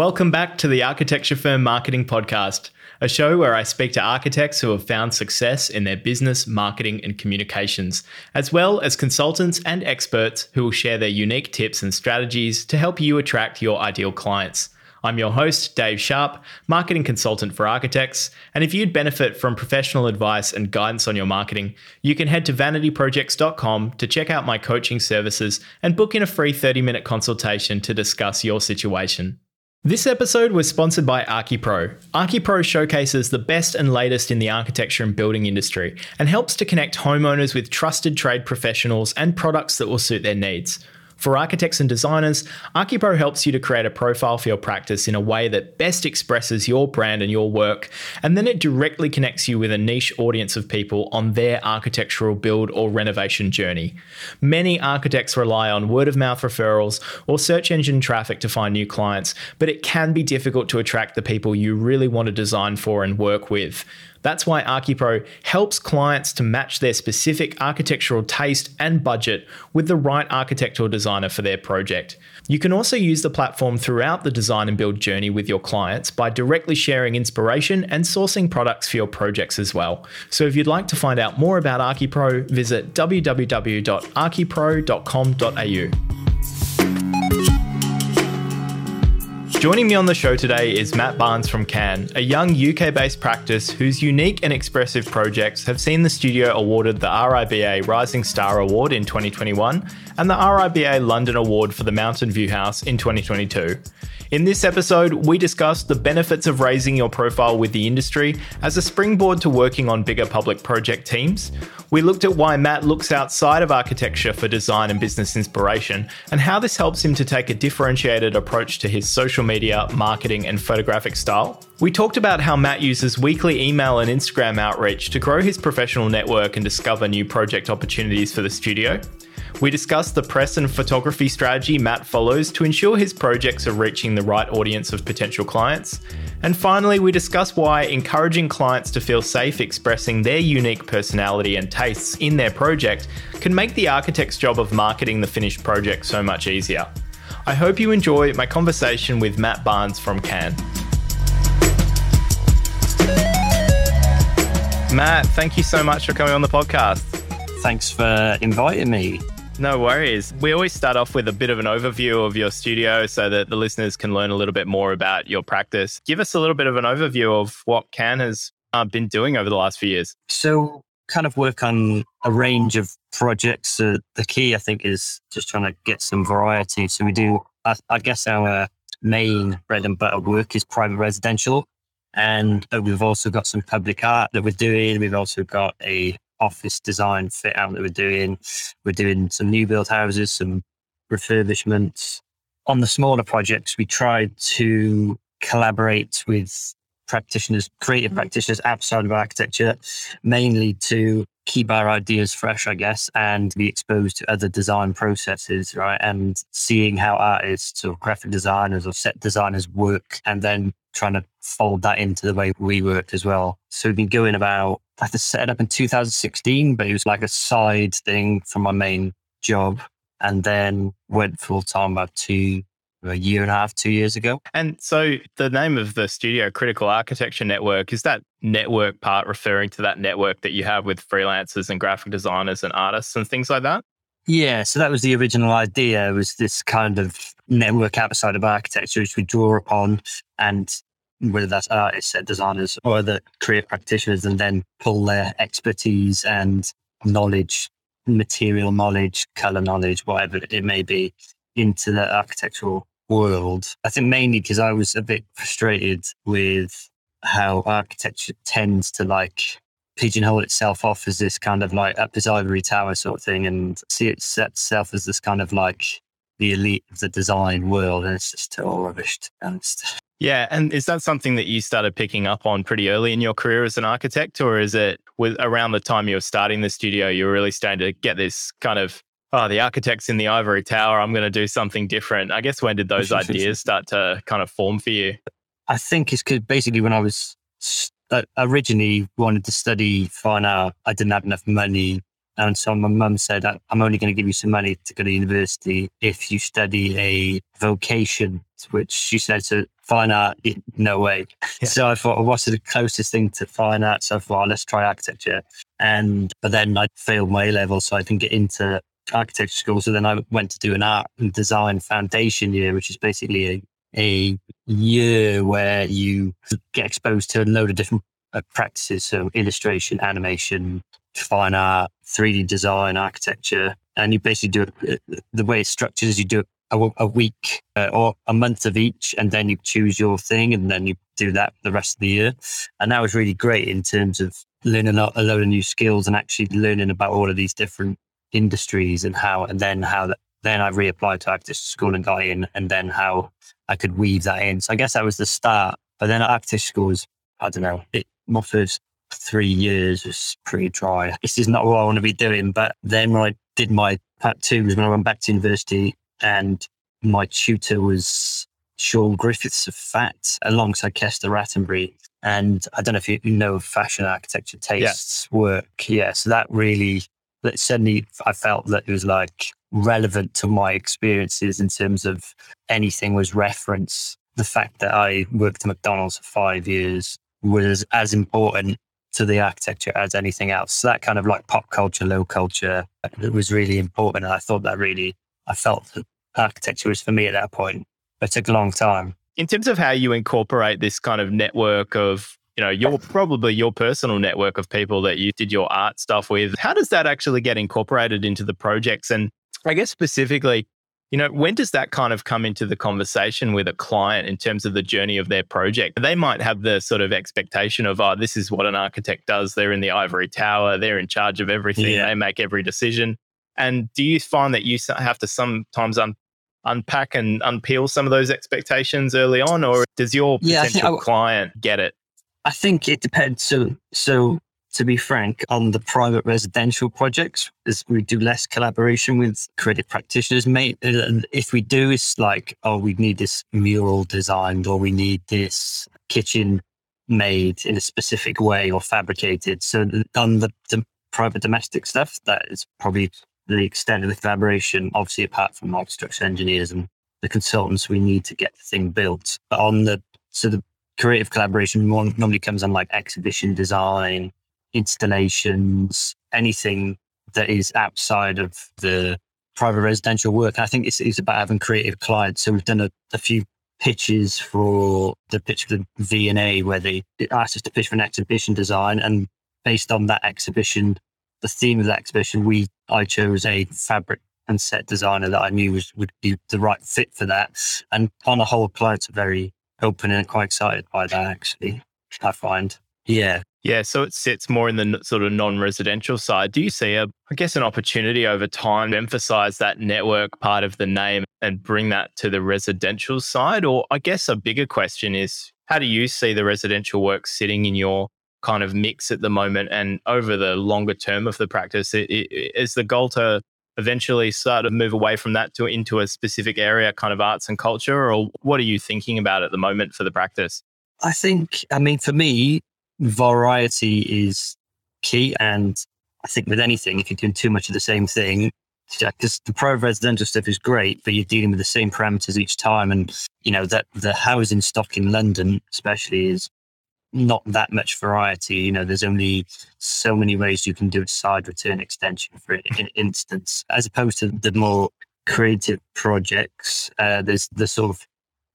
Welcome back to the Architecture Firm Marketing Podcast, a show where I speak to architects who have found success in their business, marketing, and communications, as well as consultants and experts who will share their unique tips and strategies to help you attract your ideal clients. I'm your host, Dave Sharp, marketing consultant for architects. And if you'd benefit from professional advice and guidance on your marketing, you can head to vanityprojects.com to check out my coaching services and book in a free 30 minute consultation to discuss your situation. This episode was sponsored by ArchiPro. ArchiPro showcases the best and latest in the architecture and building industry and helps to connect homeowners with trusted trade professionals and products that will suit their needs. For architects and designers, ArchiPro helps you to create a profile for your practice in a way that best expresses your brand and your work, and then it directly connects you with a niche audience of people on their architectural build or renovation journey. Many architects rely on word of mouth referrals or search engine traffic to find new clients, but it can be difficult to attract the people you really want to design for and work with. That's why ArchiPro helps clients to match their specific architectural taste and budget with the right architectural designer for their project. You can also use the platform throughout the design and build journey with your clients by directly sharing inspiration and sourcing products for your projects as well. So if you'd like to find out more about ArchiPro, visit www.archipro.com.au. Joining me on the show today is Mat Barnes from Can, a young UK based practice whose unique and expressive projects have seen the studio awarded the RIBA Rising Star Award in 2021 and the RIBA London Award for the Mountain View House in 2022. In this episode, we discuss the benefits of raising your profile with the industry as a springboard to working on bigger public project teams. We looked at why Mat looks outside of architecture for design and business inspiration, and how this helps him to take a differentiated approach to his social media, marketing, and photographic style. We talked about how Mat uses weekly email and Instagram outreach to grow his professional network and discover new project opportunities for the studio. We discuss the press and photography strategy Mat follows to ensure his projects are reaching the right audience of potential clients. And finally, we discuss why encouraging clients to feel safe expressing their unique personality and tastes in their project can make the architect's job of marketing the finished project so much easier. I hope you enjoy my conversation with Mat Barnes from Can. Mat, thank you so much for coming on the podcast. Thanks for inviting me. No worries. We always start off with a bit of an overview of your studio so that the listeners can learn a little bit more about your practice. Give us a little bit of an overview of what Can has uh, been doing over the last few years. So, kind of work on a range of projects. Uh, the key, I think, is just trying to get some variety. So, we do, I, I guess, our main bread and butter work is private residential. And uh, we've also got some public art that we're doing. We've also got a office design fit out that we're doing. We're doing some new build houses, some refurbishments. On the smaller projects, we tried to collaborate with practitioners, creative mm-hmm. practitioners outside of architecture, mainly to keep our ideas fresh, I guess, and be exposed to other design processes, right? And seeing how artists or graphic designers or set designers work and then trying to fold that into the way we work as well. So we've been going about, I had to set it up in 2016, but it was like a side thing from my main job. And then went full time about two, a year and a half, two years ago. And so the name of the studio, Critical Architecture Network, is that network part referring to that network that you have with freelancers and graphic designers and artists and things like that? Yeah, so that was the original idea was this kind of network outside of architecture which we draw upon and whether that's artists, set designers or other creative practitioners and then pull their expertise and knowledge, material knowledge, color knowledge, whatever it may be into the architectural world. I think mainly because I was a bit frustrated with how architecture tends to like pigeonhole itself off as this kind of like up this ivory tower sort of thing and see itself as this kind of like the elite of the design world and it's just all rubbish to be honest. Yeah, and is that something that you started picking up on pretty early in your career as an architect, or is it with around the time you were starting the studio, you were really starting to get this kind of oh, the architect's in the ivory tower, I'm going to do something different. I guess when did those ideas start to kind of form for you? I think it's because basically when I was originally wanted to study fine art, I didn't have enough money. And so my mum said, I'm only going to give you some money to go to university if you study a vocation, which she said, so fine art, no way. Yeah. So I thought, well, what's the closest thing to fine art? So I thought, let's try architecture. And but then I failed my A level, so I didn't get into architecture school. So then I went to do an art and design foundation year, which is basically a, a year where you get exposed to a load of different uh, practices. So illustration, animation, fine art, 3D design, architecture. And you basically do it, uh, the way it's structured is you do a, a week uh, or a month of each, and then you choose your thing, and then you do that the rest of the year. And that was really great in terms of learning a, a load of new skills and actually learning about all of these different industries and how, and then how that, then I reapplied to architecture school and got in, and then how I could weave that in. So I guess that was the start. But then architecture school was, I don't know, it, first three years was pretty dry. This is not what I want to be doing. But then when I did my part two was when I went back to university and my tutor was Sean Griffiths of FAT alongside Kester Rattenbury. And I don't know if you know fashion architecture tastes yeah. work. Yeah. So that really, that suddenly I felt that it was like relevant to my experiences in terms of anything was reference. The fact that I worked at McDonald's for five years was as important to the architecture as anything else. So that kind of like pop culture, low culture, it was really important. And I thought that really, I felt that architecture was for me at that point. It took a long time. In terms of how you incorporate this kind of network of, you know, your probably your personal network of people that you did your art stuff with, how does that actually get incorporated into the projects? And I guess specifically, you know, when does that kind of come into the conversation with a client in terms of the journey of their project? They might have the sort of expectation of, oh, this is what an architect does. They're in the ivory tower, they're in charge of everything, yeah. they make every decision. And do you find that you have to sometimes un- unpack and unpeel some of those expectations early on, or does your potential yeah, client get it? I think it depends. So, so to be frank, on the private residential projects, we do less collaboration with creative practitioners. If we do, it's like, oh, we need this mural designed, or we need this kitchen made in a specific way or fabricated. So on the, the private domestic stuff, that is probably the extent of the collaboration, obviously apart from like structural engineers and the consultants we need to get the thing built. But on the so the creative collaboration normally comes on like exhibition design, installations, anything that is outside of the private residential work. I think it's, it's about having creative clients. So we've done a, a few pitches for the pitch for the V&A where they asked us to pitch for an exhibition design and based on that exhibition, the theme of the exhibition, we I chose a fabric and set designer that I knew was would be the right fit for that. And on the whole, clients are very open and quite excited by that. Actually, I find, yeah, yeah. So it sits more in the sort of non-residential side. Do you see a, I guess, an opportunity over time to emphasize that network part of the name and bring that to the residential side? Or I guess a bigger question is, how do you see the residential work sitting in your kind of mix at the moment and over the longer term of the practice it, it, is the goal to eventually start to move away from that to into a specific area kind of arts and culture or what are you thinking about at the moment for the practice i think i mean for me variety is key and i think with anything if you're doing too much of the same thing because the pro residential stuff is great, but you're dealing with the same parameters each time. And, you know, that the housing stock in London, especially, is not that much variety. You know, there's only so many ways you can do a side return extension for an instance, as opposed to the more creative projects. Uh, there's the sort of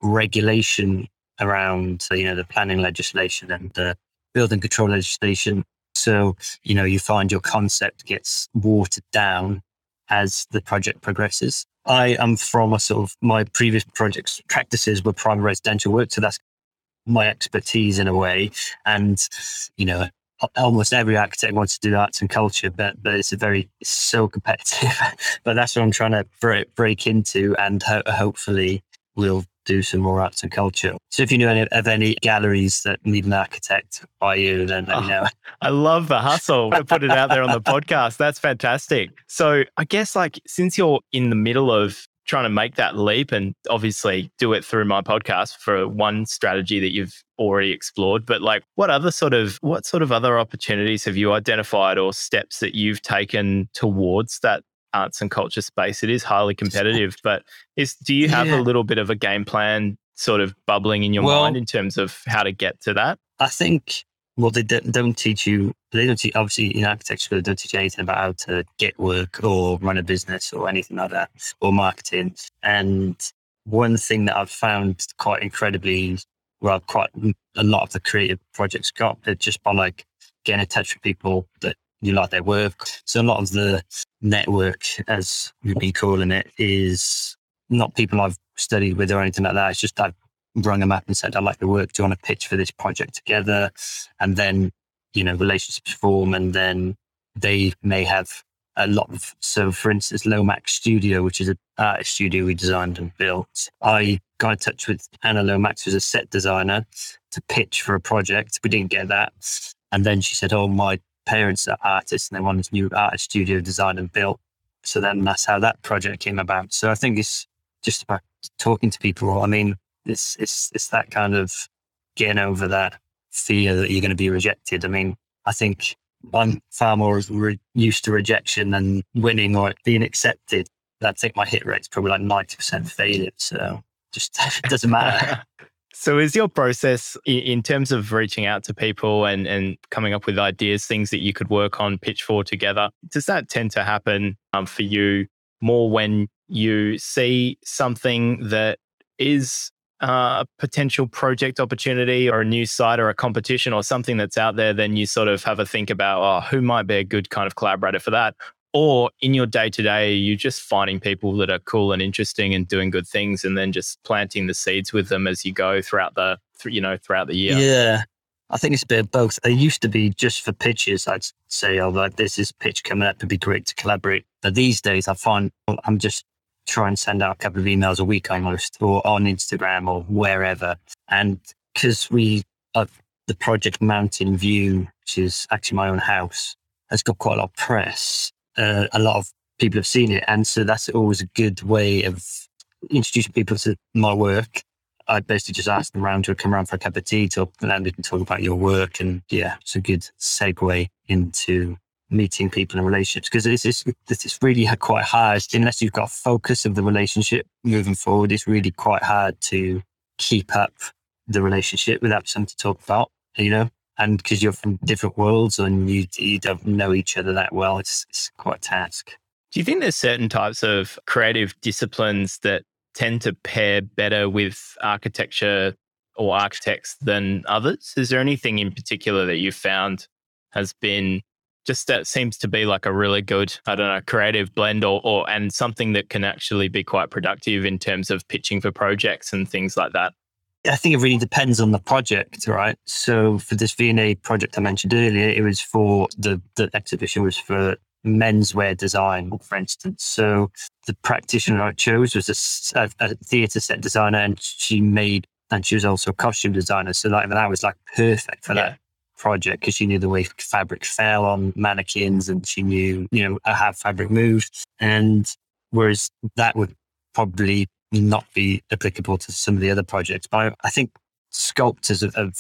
regulation around, you know, the planning legislation and the building control legislation. So, you know, you find your concept gets watered down as the project progresses. I am from a sort of my previous projects practices were prime residential work. So that's my expertise in a way. And, you know, almost every architect wants to do arts and culture, but but it's a very so competitive. but that's what I'm trying to break, break into, and ho- hopefully we'll do some more arts and culture. So if you know any, of any galleries that need an architect by you, then let oh, me ah, know. I love the hustle put it out there on the podcast. That's fantastic. So I guess like since you're in the middle of trying to make that leap and obviously do it through my podcast for one strategy that you've already explored but like what other sort of what sort of other opportunities have you identified or steps that you've taken towards that arts and culture space it is highly competitive but is do you have yeah. a little bit of a game plan sort of bubbling in your Well- mind in terms of how to get to that? I think well they don't, teach you they don't teach obviously in architecture they don't teach you anything about how to get work or run a business or anything like that or marketing. And one thing that I've found quite incredibly well quite a lot of the creative projects got just by like getting in touch with people that you like their work. So a lot of the network, as we've been calling it, is not people I've studied with or anything like that. It's just I've rung them up and said, I like the work. Do you want to pitch for this project together? And then, you know, relationships form and then they may have a lot of, so for instance, Lomax Studio, which is an art studio we designed and built. I got in touch with Anna Lomax, who's a set designer, to pitch for a project. We didn't get that. And then she said, Oh, my parents are artists and they wanted this new art studio designed and built. So then that's how that project came about. So I think it's just about talking to people. I mean, it's it's it's that kind of getting over that fear that you're going to be rejected. I mean, I think I'm far more re- used to rejection than winning or being accepted. I think my hit rate's probably like ninety percent failure. So just doesn't matter. So, is your process in terms of reaching out to people and, and coming up with ideas, things that you could work on, pitch for together? Does that tend to happen um, for you more when you see something that is uh, a potential project opportunity or a new site or a competition or something that's out there? Then you sort of have a think about, oh, who might be a good kind of collaborator for that? Or in your day to day, you're just finding people that are cool and interesting and doing good things, and then just planting the seeds with them as you go throughout the, you know, throughout the year. Yeah. I think it's a bit of both. It used to be just for pitches. I'd say, oh, like this is pitch coming up. It'd be great to collaborate. But these days, I find I'm just trying to send out a couple of emails a week almost, or on Instagram or wherever. And because we, uh, the project Mountain View, which is actually my own house, has got quite a lot of press. Uh, a lot of people have seen it. And so that's always a good way of introducing people to my work. I basically just asked them around to come around for a cup of tea, talk, and we can talk about your work. And yeah, it's a good segue into meeting people and relationships because it's, it's really quite hard unless you've got a focus of the relationship moving forward. It's really quite hard to keep up the relationship without something to talk about, you know? And because you're from different worlds and you, you don't know each other that well, it's, it's quite a task. Do you think there's certain types of creative disciplines that tend to pair better with architecture or architects than others? Is there anything in particular that you've found has been just that seems to be like a really good, I don't know, creative blend or, or and something that can actually be quite productive in terms of pitching for projects and things like that? I think it really depends on the project, right? So for this V&A project I mentioned earlier, it was for the, the exhibition was for menswear design, for instance. So the practitioner I chose was a theatre set designer and she made, and she was also a costume designer. So like that was like perfect for Yeah. that project because she knew the way fabric fell on mannequins and she knew, you know, how fabric moved. And whereas that would probably not be applicable to some of the other projects. But I, I think sculptors have, have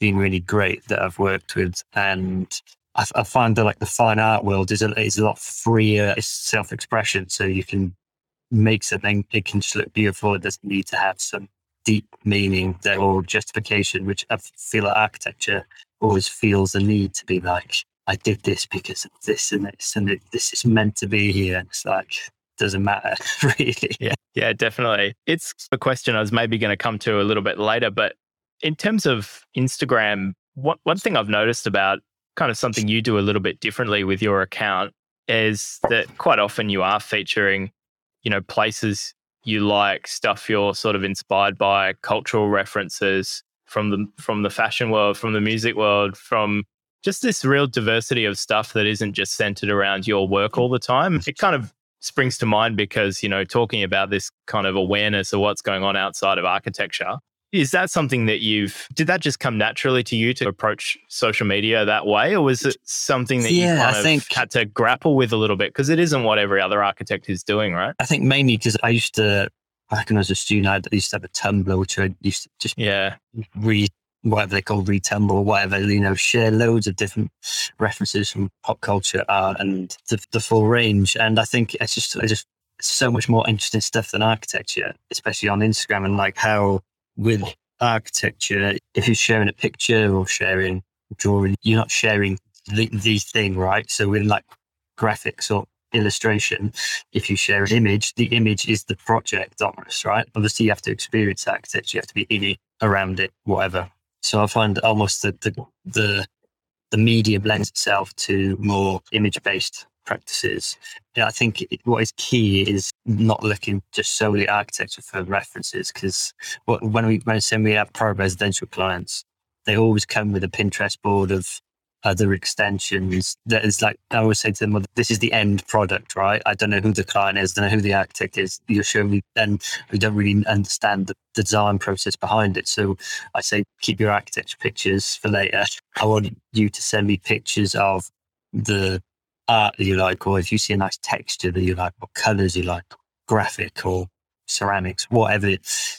been really great that I've worked with. And I, I find that like the fine art world is a, is a lot freer it's self-expression. So you can make something, it can just look beautiful. It doesn't need to have some deep meaning there or justification, which I feel like architecture always feels the need to be like, I did this because of this and this, and it, this is meant to be here. And it's like, doesn't matter really. Yeah, yeah, definitely. It's a question I was maybe going to come to a little bit later, but in terms of Instagram, one one thing I've noticed about kind of something you do a little bit differently with your account is that quite often you are featuring, you know, places you like, stuff you're sort of inspired by, cultural references from the from the fashion world, from the music world, from just this real diversity of stuff that isn't just centered around your work all the time. It kind of springs to mind because, you know, talking about this kind of awareness of what's going on outside of architecture. Is that something that you've, did that just come naturally to you to approach social media that way? Or was it something that you Yeah, I kind of think- had to grapple with a little bit? Because it isn't what every other architect is doing, right? I think mainly because I used to, back when I was a student, I used to have a Tumblr, which I used to just Yeah. re whatever they call retumble or whatever, you know, share loads of different references from pop culture, art, and the, the full range. And I think it's just, it's just so much more interesting stuff than architecture, especially on Instagram and like how with architecture, if you're sharing a picture or sharing drawing, you're not sharing the, the thing, right? So with like graphics or illustration, if you share an image, the image is the project almost, right? Obviously, you have to experience architecture, you have to be in it, around it, whatever. So I find almost the the the, the medium lends itself to more image based practices. I think what is key is not looking just solely at architecture for references because when we when we have private residential clients, they always come with a Pinterest board of other extensions that is like I always say to them, well, this is the end product, right? I don't know who the client is, I don't know who the architect is. You're showing me then we don't really understand the design process behind it. So I say keep your architecture pictures for later. I want you to send me pictures of the art that you like, or if you see a nice texture that you like, or colors you like, graphic or ceramics, whatever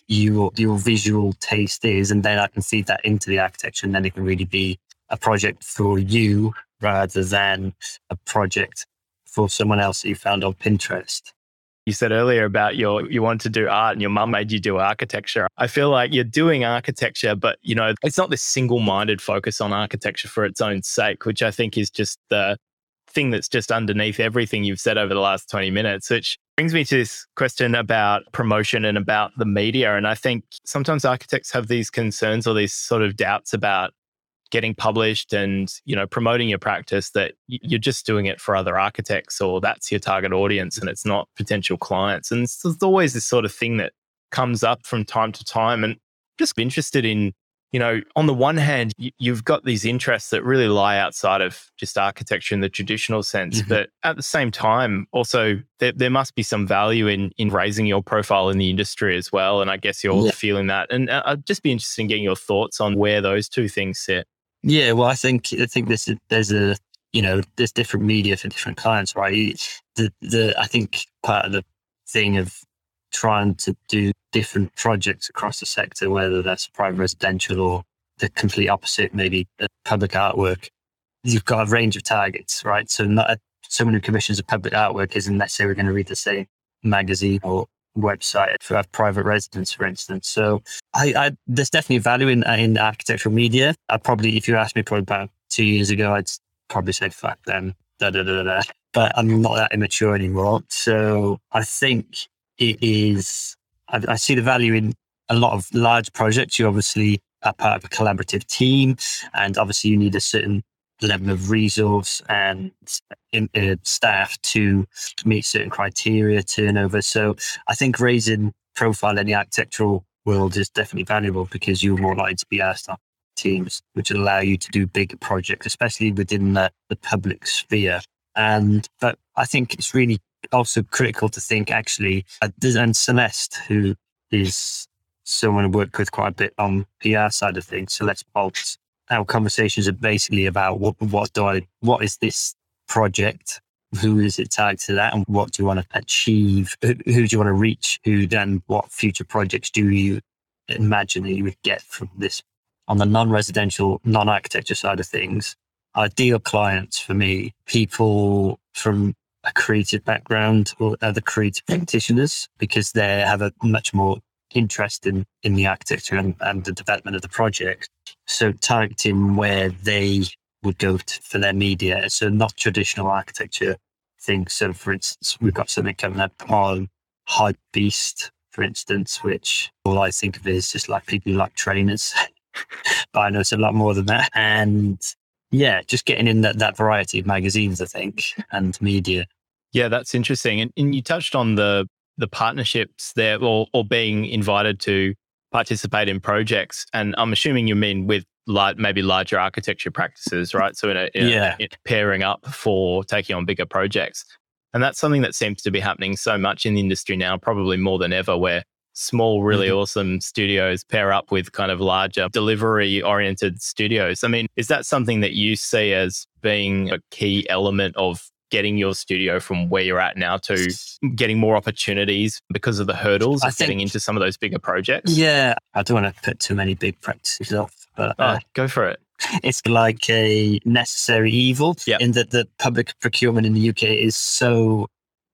your your visual taste is, and then I can feed that into the architecture, and then it can really be a project for you rather than a project for someone else that you found on Pinterest. You said earlier about your you wanted to do art and your mum made you do architecture. I feel like you're doing architecture, but you know, it's not this single-minded focus on architecture for its own sake, which I think is just the thing that's just underneath everything you've said over the last 20 minutes, which brings me to this question about promotion and about the media. And I think sometimes architects have these concerns or these sort of doubts about getting published and you know promoting your practice that you're just doing it for other architects or that's your target audience and it's not potential clients and there's always this sort of thing that comes up from time to time and just interested in you know on the one hand you've got these interests that really lie outside of just architecture in the traditional sense mm-hmm. but at the same time also there, there, must be some value in in raising your profile in the industry as well and i guess you're yeah. feeling that and uh, i'd just be interested in getting your thoughts on where those two things sit yeah, well, I think I think this is, there's a you know there's different media for different clients, right? The the I think part of the thing of trying to do different projects across the sector, whether that's private residential or the complete opposite, maybe public artwork, you've got a range of targets, right? So not someone who commissions a public artwork isn't necessarily going to read the same magazine or website for a private residence, for instance. So I, I, there's definitely value in, in architectural media. I probably, if you asked me probably about two years ago, I'd probably say fuck them, da da da da. But I'm not that immature anymore. So I think it is. I, I see the value in a lot of large projects. You obviously are part of a collaborative team, and obviously you need a certain level of resource and in, uh, staff to meet certain criteria, turnover. So I think raising profile in the architectural world is definitely valuable because you're more likely to be asked on teams, which will allow you to do bigger projects, especially within the, the public sphere. And but I think it's really also critical to think actually, uh, and Celeste, who is someone I work with quite a bit on PR side of things, Celeste Bolts, our conversations are basically about what what do I what is this project? Who is it targeted at, and what do you want to achieve? Who, who do you want to reach? Who then? What future projects do you imagine that you would get from this? On the non-residential, non-architecture side of things, ideal clients for me, people from a creative background or other creative practitioners, because they have a much more interest in, in the architecture and, and the development of the project. So targeting where they would go to, for their media. So not traditional architecture things. So for instance, we've got something coming up on Hype Beast, for instance, which all I think of is just like people who like trainers. but I know it's a lot more than that. And yeah, just getting in that, that variety of magazines, I think, and media. Yeah, that's interesting. And, and you touched on the the partnerships there or, or being invited to participate in projects. And I'm assuming you mean with like maybe larger architecture practices, right? So in a, in yeah. A, pairing up for taking on bigger projects. And that's something that seems to be happening so much in the industry now, probably more than ever, where small, really mm-hmm. awesome studios pair up with kind of larger delivery oriented studios. I mean, is that something that you see as being a key element of getting your studio from where you're at now to getting more opportunities because of the hurdles of think, getting into some of those bigger projects? Yeah, I don't want to put too many big practices off, but oh, uh, go for it. It's like a necessary evil yep. in that the public procurement in the UK is so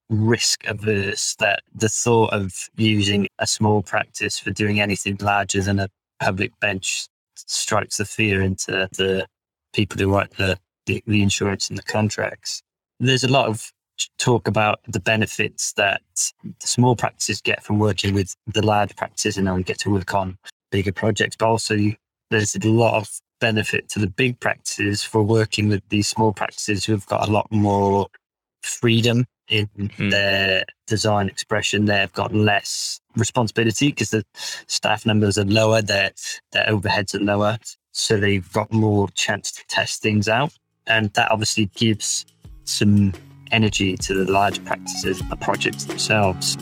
risk averse that the thought of using a small practice for doing anything larger than a public bench strikes the fear into the people who write the, the, the insurance and the contracts. There's a lot of talk about the benefits that the small practices get from working with the large practices and then we get to work on bigger projects, but also there's a lot of benefit to the big practices for working with these small practices who've got a lot more freedom in mm-hmm. their design expression. They've got less responsibility because the staff numbers are lower, their their overheads are lower, so they've got more chance to test things out, and that obviously gives some energy to the large practices, the projects themselves.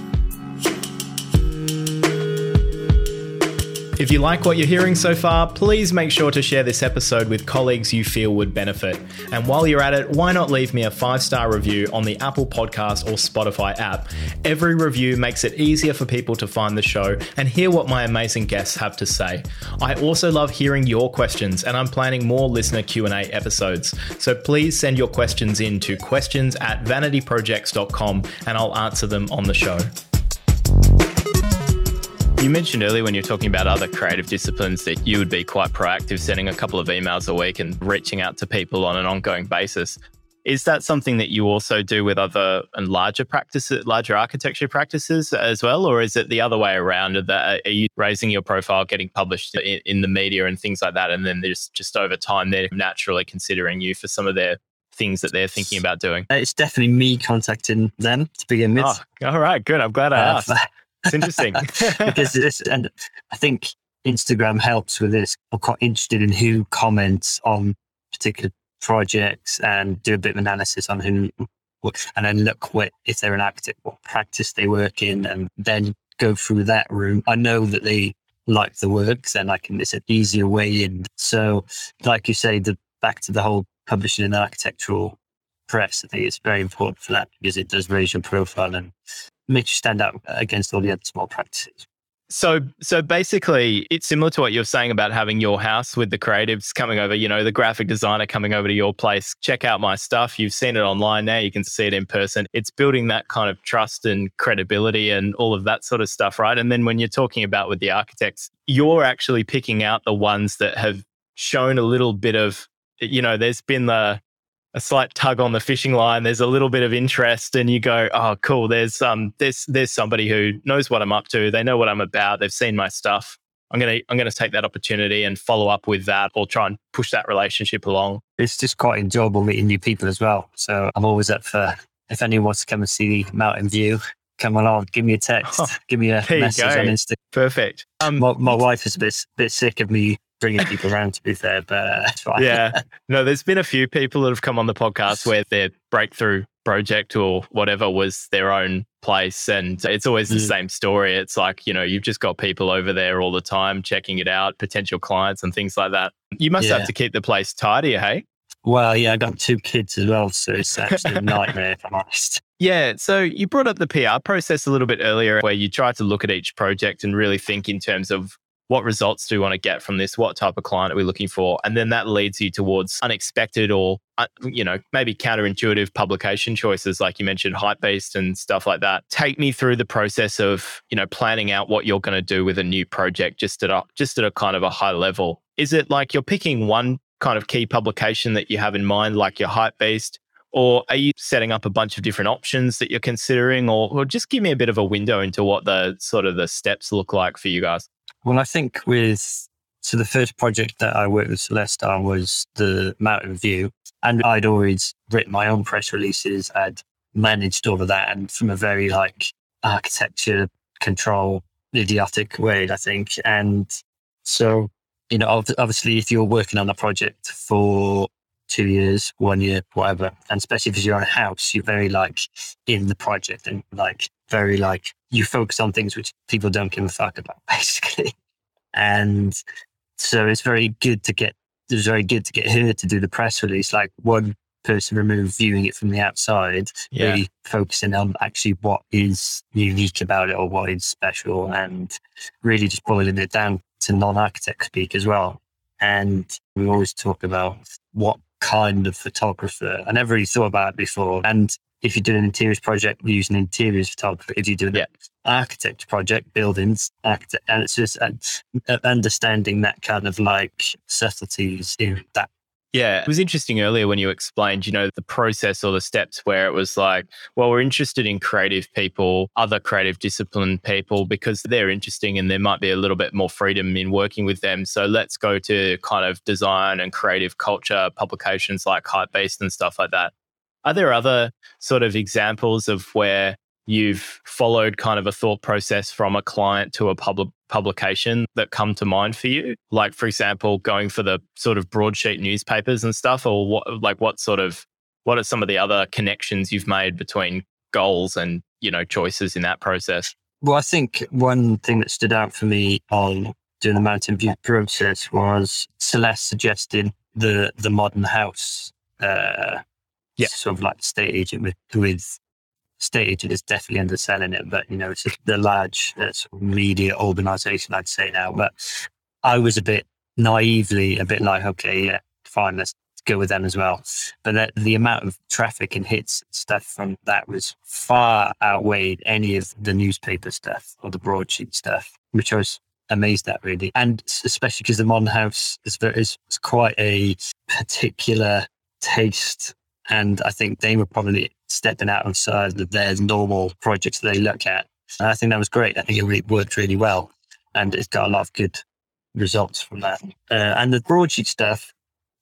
If you like what you're hearing so far, please make sure to share this episode with colleagues you feel would benefit. And while you're at it, why not leave me a five star review on the Apple Podcast or Spotify app? Every review makes it easier for people to find the show and hear what my amazing guests have to say. I also love hearing your questions, and I'm planning more listener Q&A episodes. So please send your questions in to questions at vanityprojects.com and I'll answer them on the show. You mentioned earlier when you're talking about other creative disciplines that you would be quite proactive, sending a couple of emails a week and reaching out to people on an ongoing basis. Is that something that you also do with other and larger practices, larger architecture practices as well, or is it the other way around? Are you raising your profile, getting published in, in the media and things like that, and then there's just over time they're naturally considering you for some of their things that they're thinking about doing? It's definitely me contacting them to begin with. Oh, all right, good. I'm glad I uh, asked. It's interesting because this, and I think Instagram helps with this. I'm quite interested in who comments on particular projects and do a bit of analysis on who, and then look what if they're an architect, what practice they work in, and then go through that room. I know that they like the works, and I can. It's an easier way in. So, like you say, the back to the whole publishing in the architectural press. I think it's very important for that because it does raise your profile and makes you stand out uh, against all the other small practices. So, so basically, it's similar to what you're saying about having your house with the creatives coming over. You know, the graphic designer coming over to your place. Check out my stuff. You've seen it online now. You can see it in person. It's building that kind of trust and credibility and all of that sort of stuff, right? And then when you're talking about with the architects, you're actually picking out the ones that have shown a little bit of, you know, there's been the a slight tug on the fishing line. There's a little bit of interest, and you go, "Oh, cool." There's um, there's there's somebody who knows what I'm up to. They know what I'm about. They've seen my stuff. I'm gonna I'm gonna take that opportunity and follow up with that, or try and push that relationship along. It's just quite enjoyable meeting new people as well. So I'm always up for if anyone wants to come and see Mountain View. Come along, give me a text, oh, give me a message on Instagram. Perfect. Um, my, my wife is a bit bit sick of me bringing people around to be fair, but uh, yeah, no, there's been a few people that have come on the podcast where their breakthrough project or whatever was their own place, and it's always the mm. same story. It's like you know you've just got people over there all the time checking it out, potential clients and things like that. You must yeah. have to keep the place tidy, hey? Well, yeah, I got two kids as well, so it's actually a nightmare if I'm honest. Yeah, so you brought up the PR process a little bit earlier, where you try to look at each project and really think in terms of what results do we want to get from this? What type of client are we looking for? And then that leads you towards unexpected or, uh, you know, maybe counterintuitive publication choices, like you mentioned, Hypebeast and stuff like that. Take me through the process of, you know, planning out what you're going to do with a new project just at a, just at a kind of a high level. Is it like you're picking one kind of key publication that you have in mind, like your Hypebeast? Or are you setting up a bunch of different options that you're considering? Or, or just give me a bit of a window into what the sort of the steps look like for you guys. Well, I think with so the first project that I worked with Celeste on was the Mountain View, and I'd always written my own press releases. I'd managed all of that, and from a very like architecture control idiotic way, I think. And so, you know, obviously, if you're working on a project for two years, one year, whatever, and especially if you're a house, you're very like in the project and like very like you focus on things which people don't give a fuck about, basically. And so it's very good to get it's very good to get her to do the press release, like one person removed viewing it from the outside, yeah. really focusing on actually what is unique about it or what is special and really just boiling it down to non-architect speak as well. And we always talk about what kind of photographer. I never really thought about it before. And if you do an interiors project, we're using interiors photography. If you do an Yeah. architecture project, buildings, architect, and it's just uh, understanding that kind of like subtleties in that. Yeah, it was interesting earlier when you explained, you know, the process or the steps where it was like, well, we're interested in creative people, other creative discipline people, because they're interesting and there might be a little bit more freedom in working with them. So let's go to kind of design and creative culture publications like Hypebeast and stuff like that. Are there other sort of examples of where you've followed kind of a thought process from a client to a public publication that come to mind for you? Like, for example, going for the sort of broadsheet newspapers and stuff, or what, like, what sort of, what are some of the other connections you've made between goals and, you know, choices in that process? Well, I think one thing that stood out for me on doing the Mountain View process was Celeste suggested the the modern house. Uh, Yeah. sort of like state agent with state agent is definitely underselling it, but you know it's the large uh, sort of media organization I'd say now. But I was a bit naively a bit like, okay, yeah, fine, let's go with them as well. But that, the amount of traffic and hits and stuff from that was far outweighed any of the newspaper stuff or the broadsheet stuff, which I was amazed at really. And especially because the modern house is, is, is quite a particular taste. And I think they were probably stepping out of their normal projects that they look at. And I think that was great. I think it really worked really well. And it's got a lot of good results from that. Uh, and the broadsheet stuff,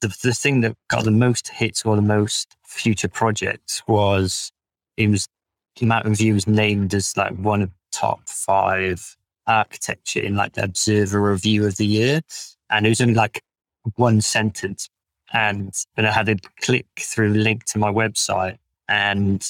the, the thing that got the most hits or the most future projects was it was Mountain View was named as like one of top five architecture in like the Observer Review of the Year, and it was only like one sentence, and then I had to click through link to my website, and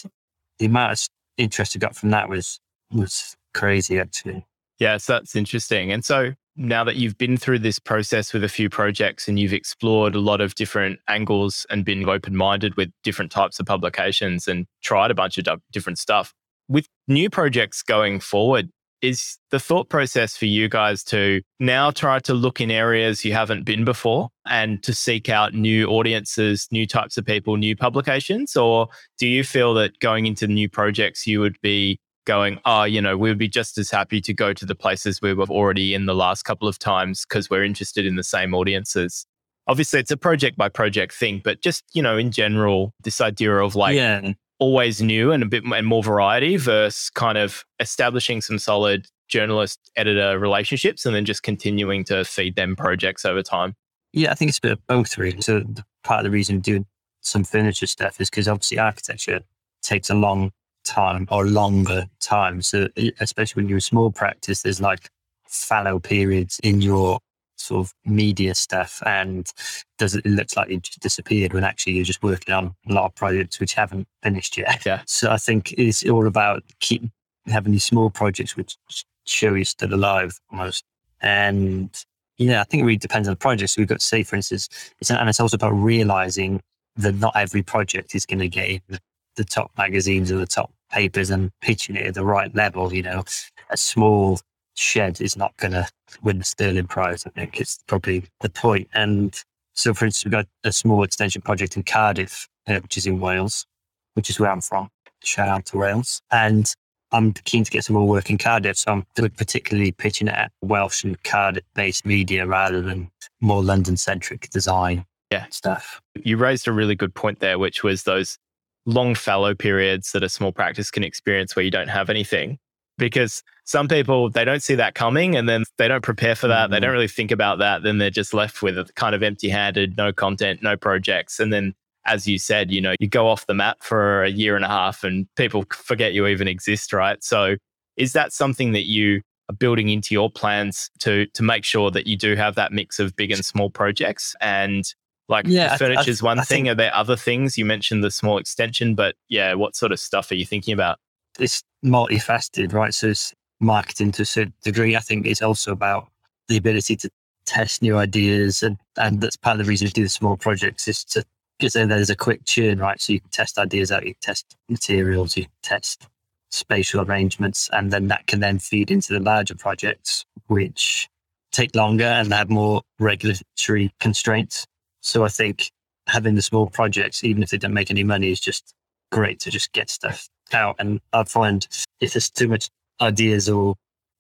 the amount of interest I got from that was was crazy actually. Yes, that's interesting. And so now that you've been through this process with a few projects and you've explored a lot of different angles and been open minded with different types of publications and tried a bunch of different stuff, with new projects going forward, is the thought process for you guys to now try to look in areas you haven't been before and to seek out new audiences, new types of people, new publications? Or do you feel that going into new projects, you would be going, oh, you know, we would be just as happy to go to the places we were already in the last couple of times because we're interested in the same audiences. Obviously, it's a project by project thing, but just, you know, in general, this idea of like yeah, always new and a bit and more variety versus kind of establishing some solid journalist editor relationships and then just continuing to feed them projects over time. Yeah, I think it's a bit of both, really. So part of the reason doing some furniture stuff is because obviously architecture takes a long time or longer time. So especially when you're a small practice, there's like fallow periods in your sort of media stuff, and does it, it looks like you just disappeared when actually you're just working on a lot of projects which haven't finished yet. Yeah. So I think it's all about keep having these small projects which show you're still alive almost. And yeah, I think it really depends on the project. So we've got to say, for instance, it's, and it's also about realizing that not every project is going to get in the, the top magazines or the top papers and pitching it at the right level. You know, a small shed is not going to win the Stirling Prize. I think it's probably the point. And so, for instance, we've got a small extension project in Cardiff, uh, which is in Wales, which is where I'm from. Shout out to Wales. And I'm keen to get some more work in Cardiff. So I'm particularly pitching it at Welsh and Cardiff based media rather than more London centric design Yeah. stuff. You raised a really good point there, which was those long fallow periods that a small practice can experience where you don't have anything. Because some people, they don't see that coming and then they don't prepare for that. They Mhm. don't really think about that. Then they're just left with it kind of empty handed, no content, no projects. And then, as you said, you know, you go off the map for a year and a half and people forget you even exist, right? So, is that something that you are building into your plans to to make sure that you do have that mix of big and small projects and like Yeah, furniture is one I thing. think- Are there other things? You mentioned the small extension, but yeah, what sort of stuff are you thinking about? It's multifaceted, right? So it's marketing to a certain degree. I think it's also about the ability to test new ideas. And, and that's part of the reason we do the small projects is to, because then there's a quick churn, right? So you can test ideas out, you test materials, you can test spatial arrangements, and then that can then feed into the larger projects, which take longer and have more regulatory constraints. So I think having the small projects, even if they don't make any money, is just great to just get stuff out. And I find if there's too much ideas or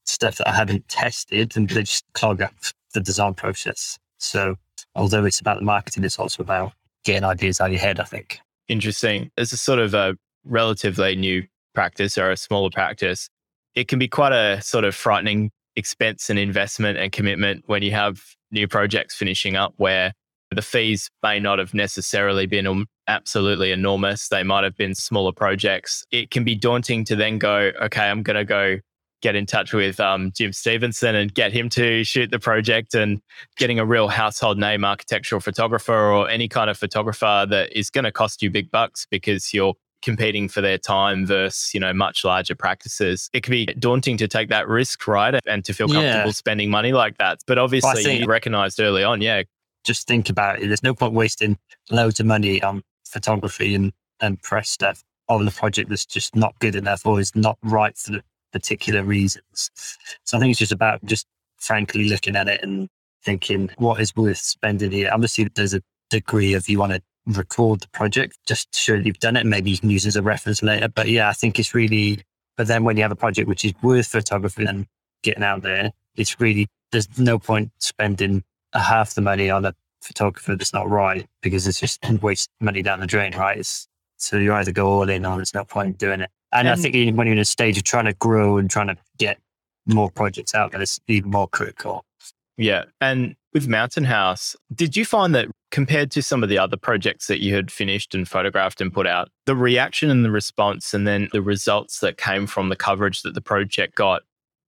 stuff that I haven't tested, and they just clog up the design process. So although it's about the marketing, it's also about getting ideas out of your head, I think. Interesting. As a sort of a relatively new practice or a smaller practice, it can be quite a sort of frightening expense and investment and commitment when you have new projects finishing up where the fees may not have necessarily been absolutely enormous. They might have been smaller projects. It can be daunting to then go, okay, I'm going to go get in touch with um, Jim Stephenson and get him to shoot the project and getting a real household name architectural photographer or any kind of photographer that is going to cost you big bucks because you're competing for their time versus you know much larger practices it can be daunting to take that risk right and to feel comfortable yeah. spending money like that but obviously think, you recognized early on yeah just think about it there's no point wasting loads of money on photography and and press stuff on the project that's just not good enough or is not right for the particular reasons. So I think it's just about just frankly looking at it and thinking what is worth spending here. Obviously, there's a degree of you want to record the project just to show you've done it. Maybe you can use it as a reference later. But yeah, I think it's really, but then when you have a project which is worth photography and getting out there, it's really, there's no point spending half the money on a photographer that's not right because it's just waste money down the drain, right? It's, so you either go all in or there's no point in doing it. And, and I think when you're in a stage of trying to grow and trying to get more projects out there, it's even more critical. Yeah. And with Mountain House, did you find that compared to some of the other projects that you had finished and photographed and put out, the reaction and the response and then the results that came from the coverage that the project got,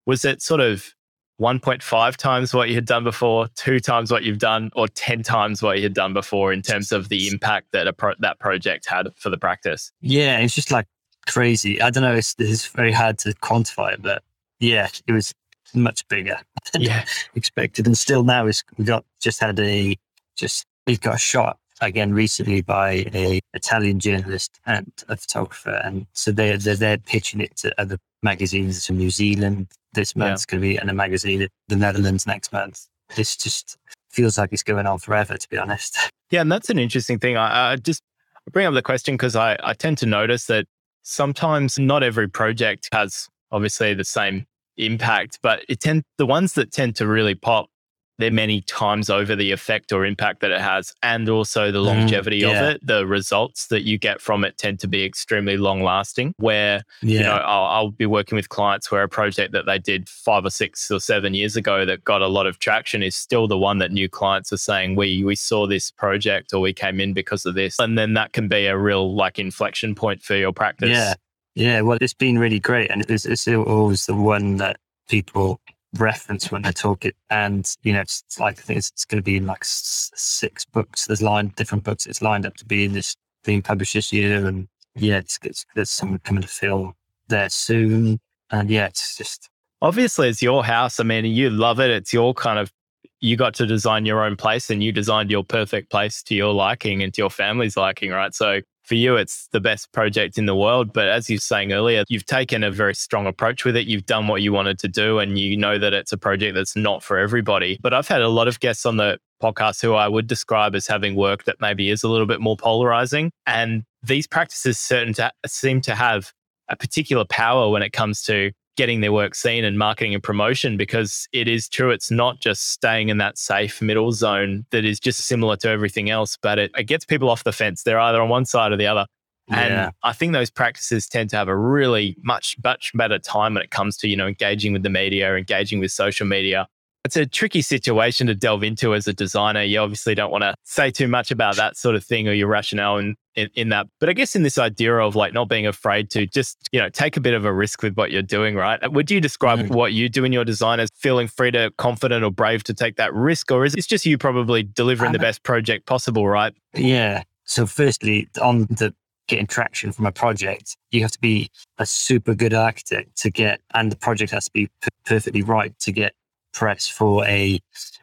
was it sort of 1.5 times what you had done before, two times what you've done, or 10 times what you had done before in terms of the impact that a pro- that project had for the practice? Yeah, it's just like crazy. I don't know. It's, it's very hard to quantify it, but yeah, it was much bigger than yeah. expected. And still now is we got just had a just we got a shot again recently by a Italian journalist and a photographer, and so they're they're, they're pitching it to other magazines in New Zealand. This month's yeah. going to be in a magazine in the Netherlands next month. This just feels like it's going on forever, to be honest. Yeah, and that's an interesting thing. I, I just bring up the question because I, I tend to notice that sometimes not every project has obviously the same impact, but it tend the ones that tend to really pop they're many times over the effect or impact that it has and also the mm, longevity mm, yeah. of it the results that you get from it tend to be extremely long lasting where yeah. you know I'll, I'll, be working with clients where a project that they did five or six or seven years ago that got a lot of traction is still the one that new clients are saying we we saw this project or we came in because of this. And then that can be a real like inflection point for your practice. Yeah. Yeah. Well it's been really great and it's, it's always the one that people reference when they talk it. And, you know, it's, like, I think it's, it's going to be in like s- six books. There's lined different books. It's lined up to be in this, being published this year. And yeah, it's, it's, there's some coming to film there soon. And yeah, it's just. Obviously, it's your house. I mean, you love it. It's your kind of, you got to design your own place and you designed your perfect place to your liking and to your family's liking, right? So for you, it's the best project in the world. But as you were saying earlier, you've taken a very strong approach with it. You've done what you wanted to do, and you know that it's a project that's not for everybody. But I've had a lot of guests on the podcast who I would describe as having work that maybe is a little bit more polarizing. And these practices certain to, seem to have a particular power when it comes to getting their work seen and marketing and promotion because it is true. It's not just staying in that safe middle zone that is just similar to everything else, but it, it gets people off the fence. They're either on one side or the other. And yeah. I think those practices tend to have a really much, much better time when it comes to, you know, engaging with the media, engaging with social media, it's a tricky situation to delve into as a designer. You obviously don't want to say too much about that sort of thing or your rationale in, in, in, that. But I guess in this idea of like not being afraid to just, you know, take a bit of a risk with what you're doing, right? Would you describe mm. what you do in your design as feeling free to confident or brave to take that risk? Or is it just you probably delivering the best project possible, right? Yeah. So firstly, on the getting traction from a project, you have to be a super good architect to get, and the project has to be p- perfectly right to get press for a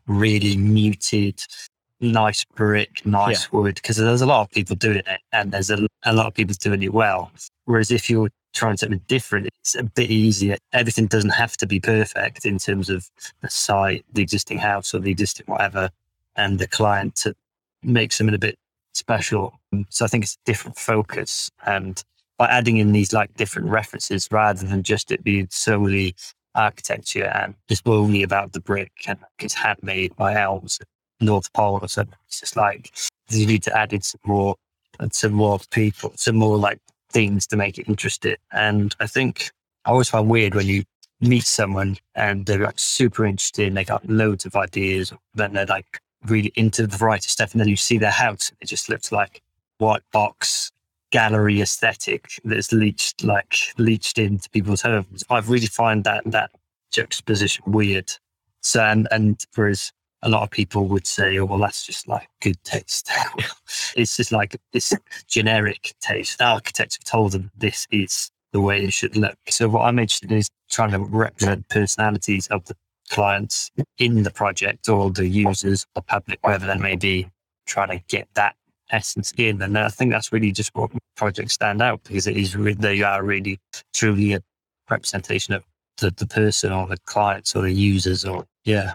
really muted, nice brick, nice yeah. wood, because there's a lot of people doing it and there's a, a lot of people doing it well. Whereas if you're trying something different, it's a bit easier. Everything doesn't have to be perfect in terms of the site, the existing house or the existing whatever, and the client to make something a bit special. So I think it's a different focus. And by adding in these like different references rather than just it being solely architecture and just only about the brick and it's handmade by elves North Pole or something. It's just like you need to add in some more and some more people, some more like things to make it interesting. And I think I always find weird when you meet someone and they're like super interested and they got loads of ideas, then they're like really into the variety stuff, and then you see their house it just looks like white box gallery aesthetic that's leached like leached into people's homes. I really find that that juxtaposition weird. So and and whereas a lot of people would say, oh well that's just like good taste. it's just like this generic taste. The architects have told them this is the way it should look. So what I'm interested in is trying to represent personalities of the clients in the project or the users or public, wherever they may be, trying to get that essence in. And I think that's really just what projects stand out because it is really, they are really truly a representation of the, the person or the clients or the users or yeah.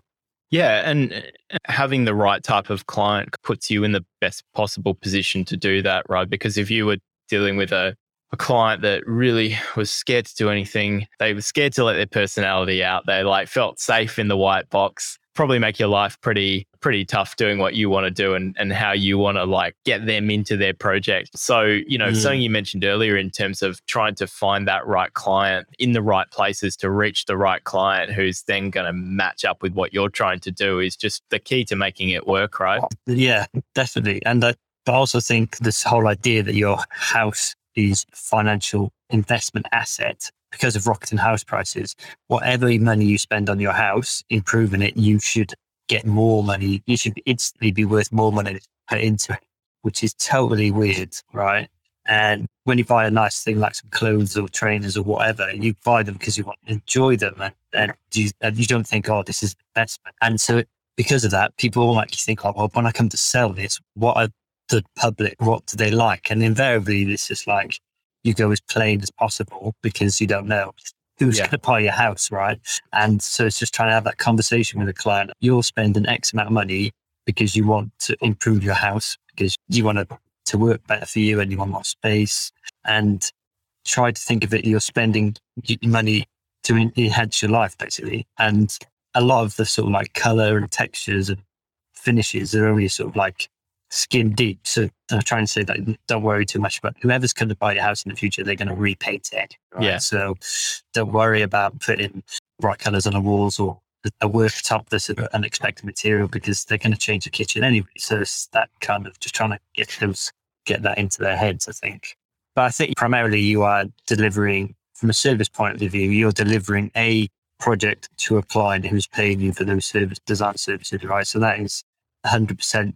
Yeah, and uh, having the right type of client puts you in the best possible position to do that, right? Because if you were dealing with a a client that really was scared to do anything. They were scared to let their personality out. They like felt safe in the white box. Probably make your life pretty pretty tough doing what you want to do and, and how you want to like get them into their project. So, you know, mm. something you mentioned earlier in terms of trying to find that right client in the right places to reach the right client who's then going to match up with what you're trying to do is just the key to making it work, right? Yeah, definitely. And I, I also think this whole idea that your house is financial investment asset because of rocketing house prices. Whatever money you spend on your house, improving it, you should get more money. You should instantly be worth more money put into it, which is totally weird, right? And when you buy a nice thing like some clothes or trainers or whatever, you buy them because you want to enjoy them and, and, you, and you don't think, oh, this is investment. And so because of that, people all like think, oh, well, when I come to sell this, what are the public what do they like? And invariably it's just like you go as plain as possible because you don't know who's yeah. going to buy your house right? And so it's just trying to have that conversation with a client. You'll spend an x amount of money because you want to improve your house because you want to, to work better for you and you want more space. And try to think of it you're spending money to enhance your life basically. And a lot of the sort of like color and textures and finishes are only sort of like skin deep. So I'm trying to say that don't worry too much about whoever's going to buy your house in the future, they're going to repaint it. Right? Yeah. So don't worry about putting bright colors on the walls or a worktop that's an unexpected material because they're going to change the kitchen anyway. So it's that kind of just trying to get those, get that into their heads, I think. But I think primarily you are delivering from a service point of view, you're delivering a project to a client who's paying you for those service design services, right? So that is 100%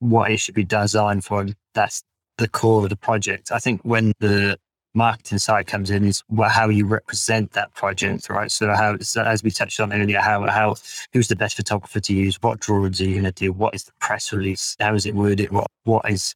what it should be designed for. That's the core of the project. I think when the marketing side comes in is how you represent that project, right? So how, so as we touched on earlier, how, how, who's the best photographer to use? What drawings are you going to do? What is the press release? How is it worded? What, what is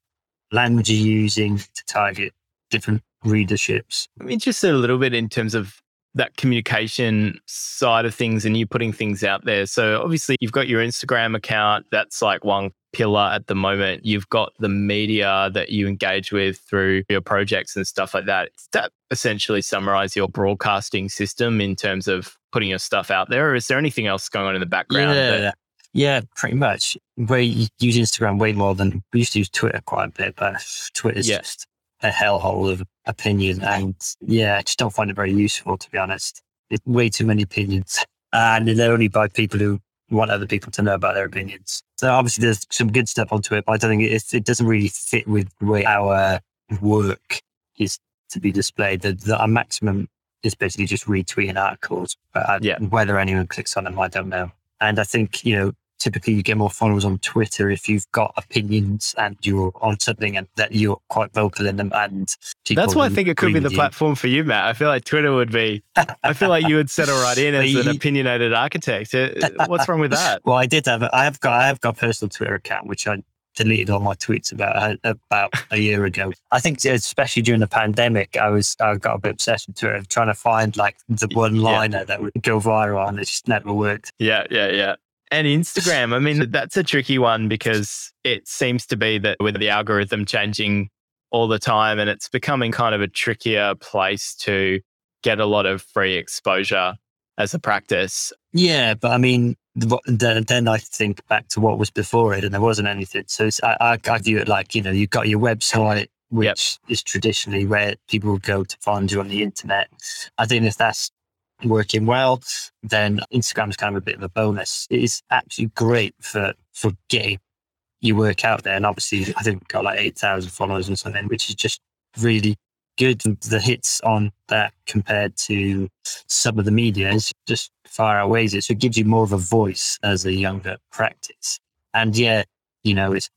language you're using to target different readerships? I'm interested a little bit in terms of that communication side of things and you putting things out there. So obviously you've got your Instagram account. That's like one pillar at the moment. You've got the media that you engage with through your projects and stuff like that. Does that essentially summarize your broadcasting system in terms of putting your stuff out there? Or is there anything else going on in the background? Yeah, that- yeah pretty much. We use Instagram way more than we used to use Twitter quite a bit, but Twitter's yeah. just a hellhole of opinion. And yeah, I just don't find it very useful, to be honest. It's way too many opinions. And they're only by people who want other people to know about their opinions. So obviously there's some good stuff onto it, but I don't think it, it doesn't really fit with the way our work is to be displayed. The, the our maximum is basically just retweeting articles, but I, yeah. whether anyone clicks on them, I don't know. And I think, you know, typically you get more followers on Twitter if you've got opinions and you're on something and that you're quite vocal in them. And that's why I think it could be the platform for you, Mat. I feel like Twitter would be. I feel like you would settle right in as an opinionated architect. Uh, what's wrong with that? Well, I did have. A, I have got. I have got a personal Twitter account which I deleted all my tweets about uh, about a year ago. I think especially during the pandemic, I was I got a bit obsessed with Twitter, trying to find like the one liner yeah. that would go viral, and it just never worked. Yeah, yeah, yeah. And Instagram, I mean, that's a tricky one because it seems to be that with the algorithm changing all the time and it's becoming kind of a trickier place to get a lot of free exposure as a practice. Yeah, but I mean, then, then I think back to what was before it, and there wasn't anything. So I, I, view it like you know you've got your website, which yep. is traditionally where people would go to find you on the internet. I think if that's working well, then Instagram is kind of a bit of a bonus. It is absolutely great for for getting your work out there, and obviously I think we've got like eight thousand followers and something, which is just really good. The hits on that compared to some of the media is just far outweighs it. So it gives you more of a voice as a younger practice. And yeah, you know, it's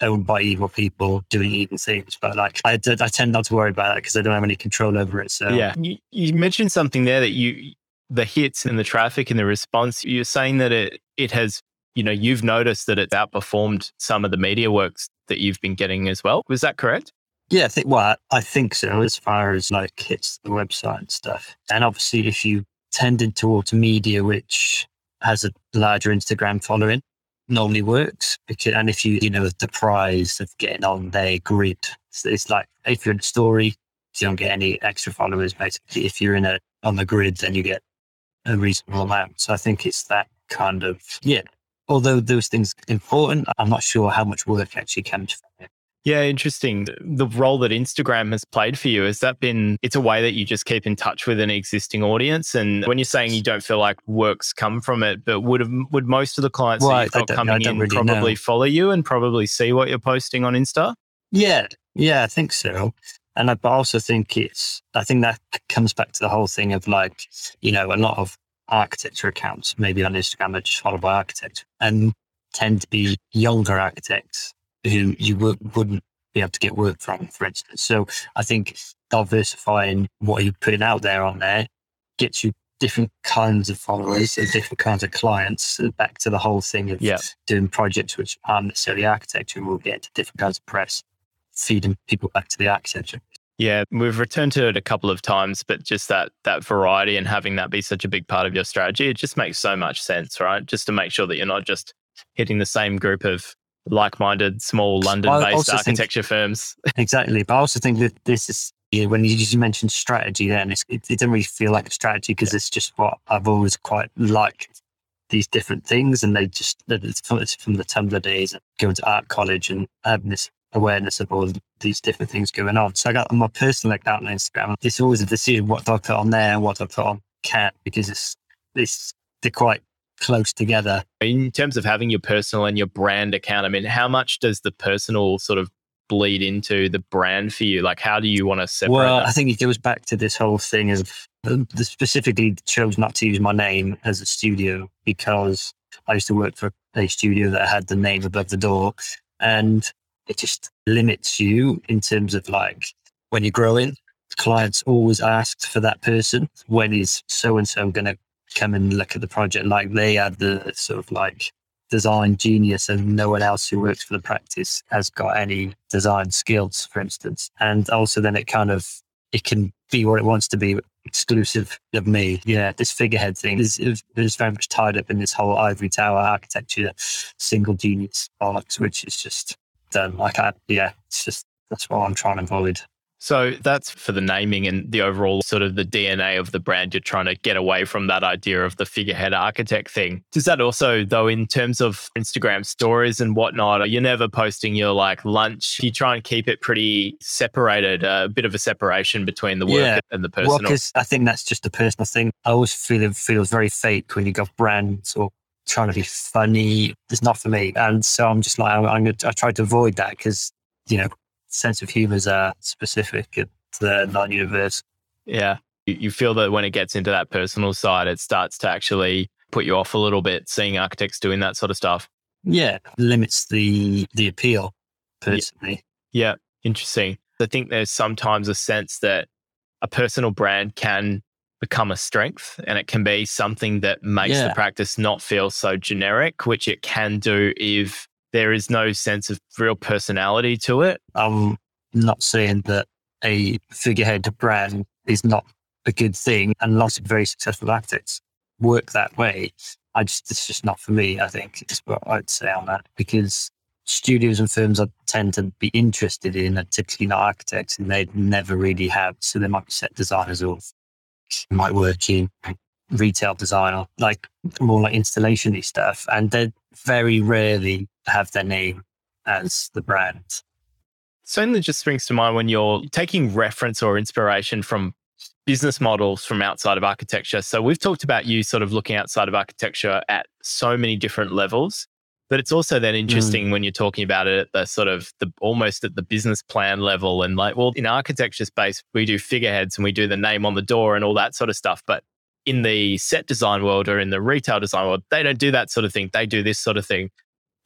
owned by evil people doing evil things. But like, I, I tend not to worry about that because I don't have any control over it. So yeah, you, you mentioned something there that you, the hits and the traffic and the response, you're saying that it, it has, you know, you've noticed that it's outperformed some of the media works that you've been getting as well. Was that correct? Yeah, I think well, I think so as far as like hits the website and stuff. And obviously, if you tended towards media, which has a larger Instagram following, normally works. Because, and if you, you know, the prize of getting on their grid, so it's like if you're in a story, you don't get any extra followers. Basically, if you're in a on the grid, then you get a reasonable amount. So I think it's that kind of yeah. Although those things important, I'm not sure how much work actually comes from it. Yeah, interesting. The role that Instagram has played for you, has that been, it's a way that you just keep in touch with an existing audience? And when you're saying you don't feel like works come from it, but would would most of the clients well, that you've got coming in really probably know. follow you and probably see what you're posting on Insta? Yeah, yeah, I think so. And I also think it's, I think that comes back to the whole thing of like, you know, a lot of architecture accounts, maybe on Instagram, are just followed by architects and tend to be younger architects who you would, wouldn't be able to get work from, for instance. So I think diversifying what you're putting out there on there gets you different kinds of followers and different kinds of clients. Uh, back to the whole thing of yeah. doing projects which aren't necessarily architecture, and we'll get to different kinds of press, feeding people back to the architecture. Yeah, we've returned to it a couple of times, but just that that variety and having that be such a big part of your strategy, it just makes so much sense, right? Just to make sure that you're not just hitting the same group of like-minded small London-based architecture think, firms. exactly, but I also think that this is when you, you mentioned strategy. Then it, it, doesn't really feel like a strategy because yeah. it's just what I've always quite liked these different things, and they just it's from, the Tumblr days, going to art college and having this awareness of all these different things going on. So I got my personal account on Instagram. It's always a decision what do I put on there and what do I put on cat because it's it's they're quite close together. In terms of having your personal and your brand account, I mean, how much does the personal sort of bleed into the brand for you? Like, how do you want to separate? Well, that? I think it goes back to this whole thing of uh, specifically chose not to use my name as a studio because I used to work for a studio that had the name above the door, and it just limits you in terms of like when you're growing. Clients always asked for that person. When is so and so going to come and look at the project like they are the sort of like design genius and no one else who works for the practice has got any design skills, for instance. And also then it kind of it can be what it wants to be exclusive of me. Yeah, this figurehead thing is, is, very much tied up in this whole ivory tower architecture, single genius bollocks, which is just done. Like I yeah, it's just that's what I'm trying to avoid. So that's for the naming and the overall sort of the DNA of the brand. You're trying to get away from that idea of the figurehead architect thing. Does that also, though, in terms of Instagram stories and whatnot, you're never posting your like lunch. You try and keep it pretty separated, uh, a bit of a separation between the work yeah. and the personal. Well, because I think that's just a personal thing. I always feel it feels very fake when you've got brands or trying to be funny. It's not for me. And so I'm just like, I'm, I'm gonna, I try to avoid that because, you know, sense of humor is uh, specific to the non-universe. Yeah, you feel that when it gets into that personal side, it starts to actually put you off a little bit. Seeing architects doing that sort of stuff. Yeah, limits the the appeal personally. Yeah. yeah, interesting. I think there's sometimes a sense that a personal brand can become a strength and it can be something that makes yeah. the practice not feel so generic, which it can do if there is no sense of real personality to it. I'm not saying that a figurehead brand is not a good thing, and lots of very successful architects work that way. I just it's just not for me. I think is what I'd say on that because studios and firms I tend to be interested in are typically not architects, and they never really have. So they might be set designers or might work in retail design or like more like installation stuff, and they're very rarely have their name as the brand. Certainly just springs to mind when you're taking reference or inspiration from business models from outside of architecture. So we've talked about you sort of looking outside of architecture at so many different levels. But it's also then mm. interesting mm. when you're talking about it at the sort of the almost at the business plan level and like, well, in architecture space, we do figureheads and we do the name on the door and all that sort of stuff. But in the set design world or in the retail design world, they don't do that sort of thing. They do this sort of thing.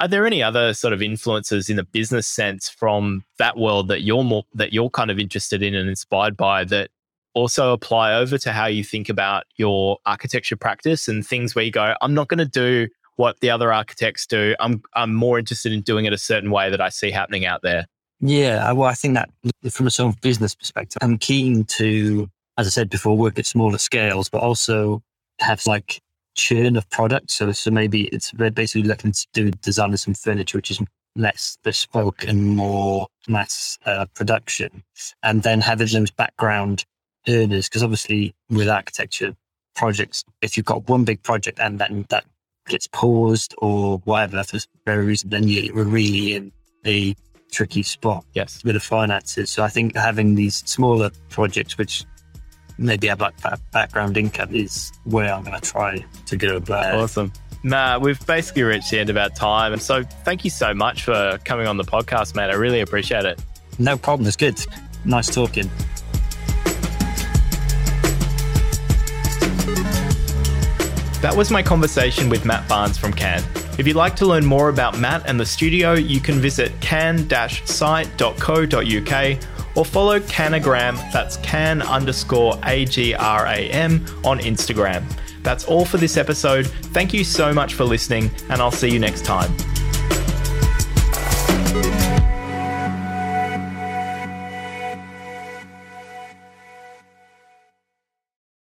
Are there any other sort of influences in the business sense from that world that you're more that you're kind of interested in and inspired by that also apply over to how you think about your architecture practice and things where you go, I'm not going to do what the other architects do. I'm I'm more interested in doing it a certain way that I see happening out there. Yeah, well, I think that from a sort of business perspective, I'm keen to, as I said before, work at smaller scales, but also have like churn of products. So, so maybe it's basically looking to do design of some furniture, which is less bespoke and more mass uh, production, and then having those background earners. Because obviously, with architecture projects, if you've got one big project and then that gets paused or whatever for very reason, then you're really in a tricky spot. Yes, with the finances. So I think having these smaller projects, which maybe have like background income is where I'm going to try to go. But awesome. Nah, we've basically reached the end of our time. And so thank you so much for coming on the podcast, mate. I really appreciate it. No problem. It's good. Nice talking. That was my conversation with Mat Barnes from CAN. If you'd like to learn more about Mat and the studio, you can visit can-site.co.uk or follow Canagram, that's can underscore A-G-R-A-M on Instagram. That's all for this episode. Thank you so much for listening, and I'll see you next time.